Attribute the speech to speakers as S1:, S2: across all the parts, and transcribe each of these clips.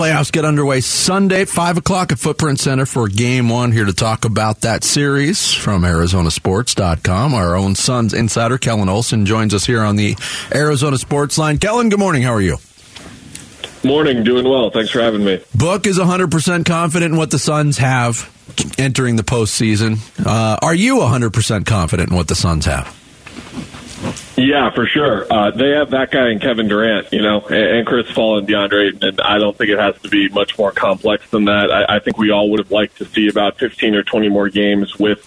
S1: playoffs get underway Sunday at 5 o'clock at Footprint Center for game one. Here to talk about that series from ArizonaSports.com. Our own Suns insider, Kellan Olson, joins us here on the Arizona Sports Line. Kellan, good morning. How are you?
S2: Morning, doing well. Thanks for having me.
S1: Book is 100% confident in what the Suns have entering the postseason. Uh, are you 100% confident in what the Suns have?
S2: Yeah, for sure. Uh, they have that guy and Kevin Durant, you know, and, and Chris Paul and DeAndre, and I don't think it has to be much more complex than that. I, I think we all would have liked to see about 15 or 20 more games with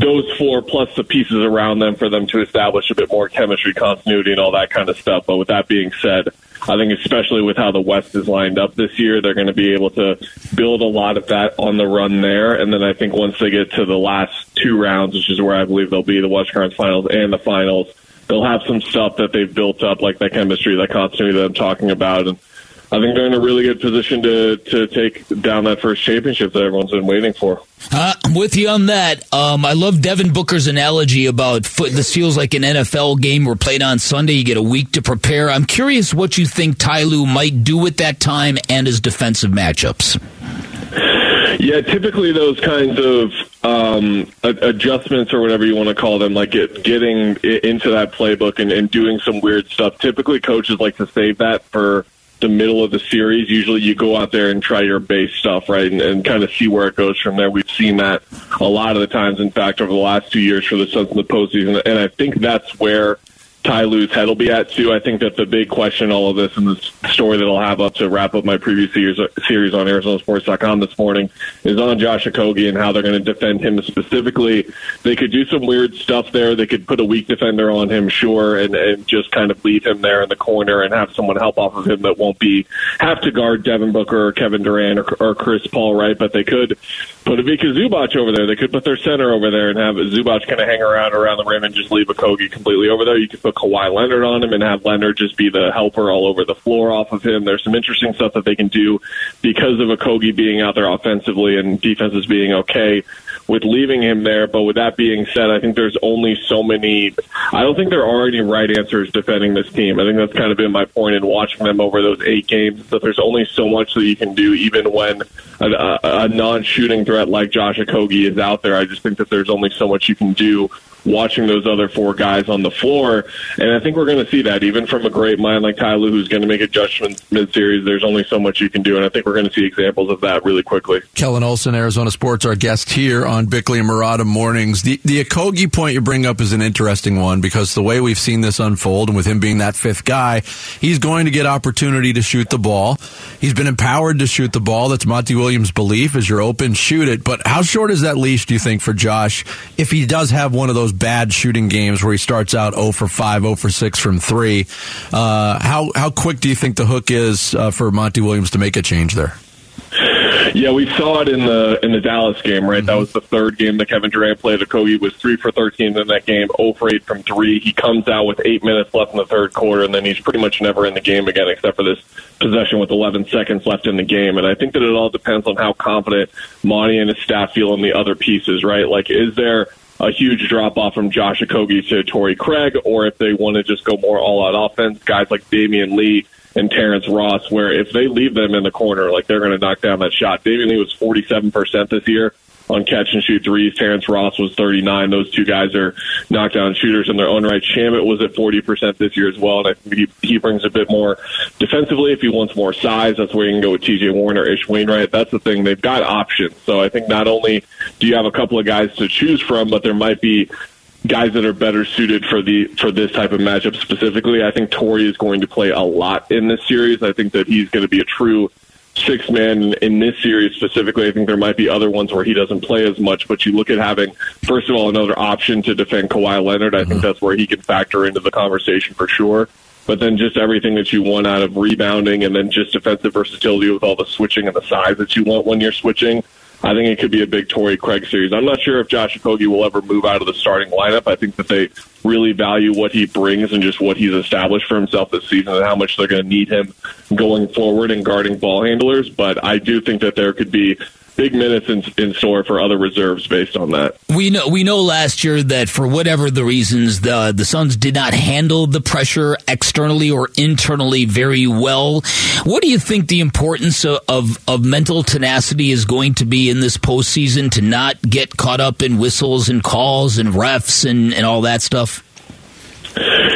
S2: those four plus the pieces around them for them to establish a bit more chemistry, continuity, and all that kind of stuff. But with that being said, I think especially with how the West is lined up this year, they're going to be able to build a lot of that on the run there. And then I think once they get to the last two rounds, which is where I believe they'll be, the West Conference Finals and the Finals, they'll have some stuff that they've built up, like that chemistry, that continuity that I'm talking about. And I think they're in a really good position to to take down that first championship that everyone's been waiting for.
S3: Uh, I'm with you on that. Um, I love Devin Booker's analogy about foot. This feels like an NFL game. We're played on Sunday. You get a week to prepare. I'm curious what you think Ty Lue might do with that time and his defensive matchups.
S2: Yeah, typically those kinds of um, adjustments or whatever you want to call them, like get, getting into that playbook and, and doing some weird stuff. Typically, coaches like to save that for the middle of the series. Usually you go out there and try your base stuff, right, and, and kind of see where it goes from there. We've seen that a lot of the times, in fact, over the last two years for the Suns in the postseason. And I think that's where Ty Lue's head will be at too. I think that the big question, all of this, and the story that I'll have up to wrap up my previous series, series on ArizonaSports.com this morning is on Josh Okogie and how they're going to defend him specifically. They could do some weird stuff there. They could put a weak defender on him, sure, and, and just kind of leave him there in the corner and have someone help off of him that won't be have to guard Devin Booker or Kevin Durant or, or Chris Paul, right? But they could put Ivica Zubac over there. They could put their center over there and have Zubac kind of hang around around the rim and just leave Okogie completely over there. You could put Kawhi Leonard on him and have Leonard just be the helper all over the floor off of him. There's some interesting stuff that they can do because of Okogie being out there offensively and defenses being okay with leaving him there. But with that being said, I think there's only so many. I don't think there are any right answers defending this team. I think that's kind of been my point in watching them over those eight games. That there's only so much that you can do, even when a, a, non-shooting threat like Josh Okogie is out there. I just think that there's only so much you can do watching those other four guys on the floor. And I think we're going to see that even from a great mind like Ty who's going to make adjustments mid-series. There's only so much you can do, and I think we're going to see examples of that really quickly.
S1: Kellan Olson, Arizona Sports, our guest here on Bickley and Marotta mornings. The the Okogie point you bring up is an interesting one because the way we've seen this unfold, and with him being that fifth guy, he's going to get opportunity to shoot the ball. He's been empowered to shoot the ball. That's Monty Williams' belief: is you're open, shoot it. But how short is that leash? Do you think for Josh if he does have one of those bad shooting games where he starts out 0 for 5, 0 for 6 from 3. Uh, how, how quick do you think the hook is uh, for Monty Williams to make a change there?
S2: Yeah, we saw it in the in the Dallas game, right? Mm-hmm. That was the third game that Kevin Durant played. Okogie was three for thirteen in that game, 0 for eight from three. He comes out with eight minutes left in the third quarter, and then he's pretty much never in the game again, except for this possession with 11 seconds left in the game. And I think that it all depends on how confident Monty and his staff feel in the other pieces, right? Like, is there a huge drop off from Josh Okogie to Torrey Craig, or if they want to just go more all out offense, guys like Damion Lee and Terrence Ross, where if they leave them in the corner, like they're going to knock down that shot. Damion Lee was 47% this year on catch and shoot threes. Terrence Ross was 39. Those two guys are knockdown shooters in their own right. Shamet was at 40% this year as well, and he, he brings a bit more defensively. If he wants more size, that's where you can go with TJ Warren, or Ish Wainwright. That's the thing. They've got options. So I think not only do you have a couple of guys to choose from, but there might be guys that are better suited for the for this type of matchup specifically. I think Torrey is going to play a lot in this series. I think that he's going to be a true six man in this series specifically. I think there might be other ones where he doesn't play as much, but you look at having, first of all, another option to defend Kawhi Leonard. I think mm-hmm. that's where he can factor into the conversation for sure. But then just everything that you want out of rebounding and then just defensive versatility with all the switching and the size that you want when you're switching. I think it could be a big Torrey Craig series. I'm not sure if Josh Okogie will ever move out of the starting lineup. I think that they really value what he brings and just what he's established for himself this season and how much they're going to need him going forward and guarding ball handlers. But I do think that there could be big minutes in, in store for other reserves based on that.
S3: We know we know last year that for whatever the reasons, the the Suns did not handle the pressure externally or internally very well. What do you think the importance of, of, of mental tenacity is going to be in this postseason to not get caught up in whistles and calls and refs and, and all that stuff?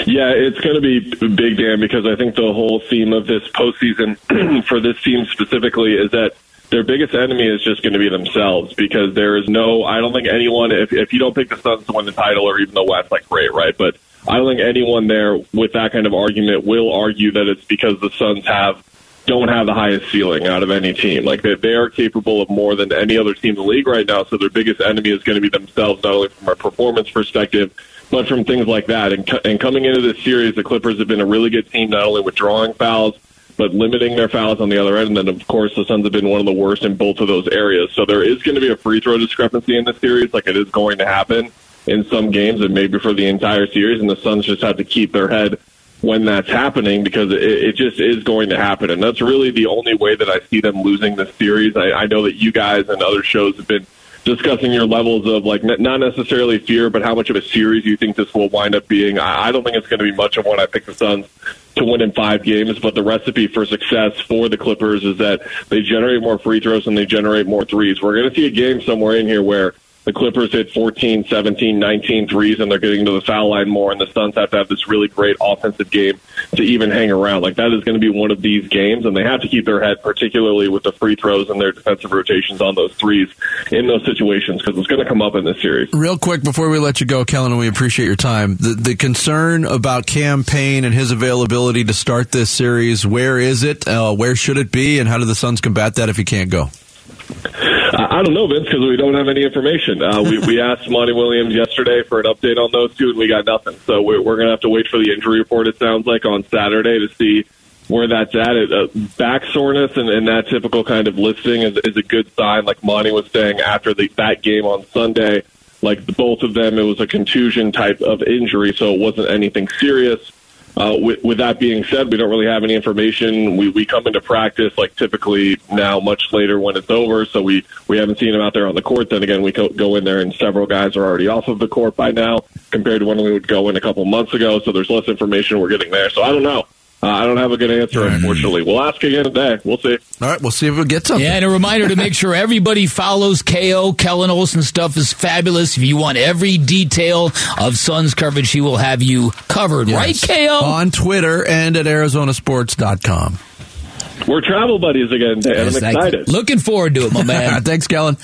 S2: Yeah, it's going to be big, Dan, because I think the whole theme of this postseason for this team specifically is that their biggest enemy is just going to be themselves because there is no, I don't think anyone, if, if you don't pick the Suns to win the title or even the West, like great, right? But I don't think anyone there with that kind of argument will argue that it's because the Suns have don't have the highest ceiling out of any team. Like they, they are capable of more than any other team in the league right now. So their biggest enemy is going to be themselves, not only from a performance perspective, but from things like that. And, and coming into this series, the Clippers have been a really good team, not only with drawing fouls, but limiting their fouls on the other end. And then, of course, the Suns have been one of the worst in both of those areas. So there is going to be a free throw discrepancy in this series, like it is going to happen in some games and maybe for the entire series. And the Suns just have to keep their head when that's happening because it, it just is going to happen. And that's really the only way that I see them losing this series. I, I know that you guys and other shows have been discussing your levels of like not necessarily fear, but how much of a series you think this will wind up being. I, don't think it's going to be much of one. I pick the Suns to win in five games, but the recipe for success for the Clippers is that they generate more free throws and they generate more threes. We're going to see a game somewhere in here where the Clippers hit 14, 17, 19 threes, and they're getting to the foul line more, and the Suns have to have this really great offensive game to even hang around. Like, that is going to be one of these games, and they have to keep their head, particularly with the free throws and their defensive rotations on those threes in those situations, because it's going to come up in this series.
S1: Real quick, before we let you go, Kellan, we appreciate your time, the, the concern about Cam Payne and his availability to start this series, where is it? Uh, where should it be? And how do the Suns combat that if he can't go?
S2: I don't know, Vince, because we don't have any information. Uh, we, we asked Monty Williams yesterday for an update on those two, and we got nothing. So we're, we're going to have to wait for the injury report, it sounds like, on Saturday to see where that's at. It, uh, back soreness and, and that typical kind of listing is, is a good sign, like Monty was saying after the, that game on Sunday. Like the, both of them, it was a contusion type of injury, so it wasn't anything serious. Uh, with, with, that being said, we don't really have any information. We, we come into practice like typically now much later when it's over, so we, we haven't seen him out there on the court. Then again, we go, go in there and several guys are already off of the court by now compared to when we would go in a couple months ago. So there's less information we're getting there. So I don't know. Uh, I don't have a good answer, unfortunately. We'll ask again today. We'll see.
S1: All right, we'll see if we get something.
S3: Yeah, and a reminder to make sure everybody follows KO. Kellan Olson stuff is fabulous. If you want every detail of Suns coverage, he will have you covered. Yes. Right, KO?
S1: On Twitter and at ArizonaSports.com.
S2: We're travel buddies again, Dan. Yes, I'm excited.
S3: Looking forward to it, my man.
S1: Thanks, Kellan.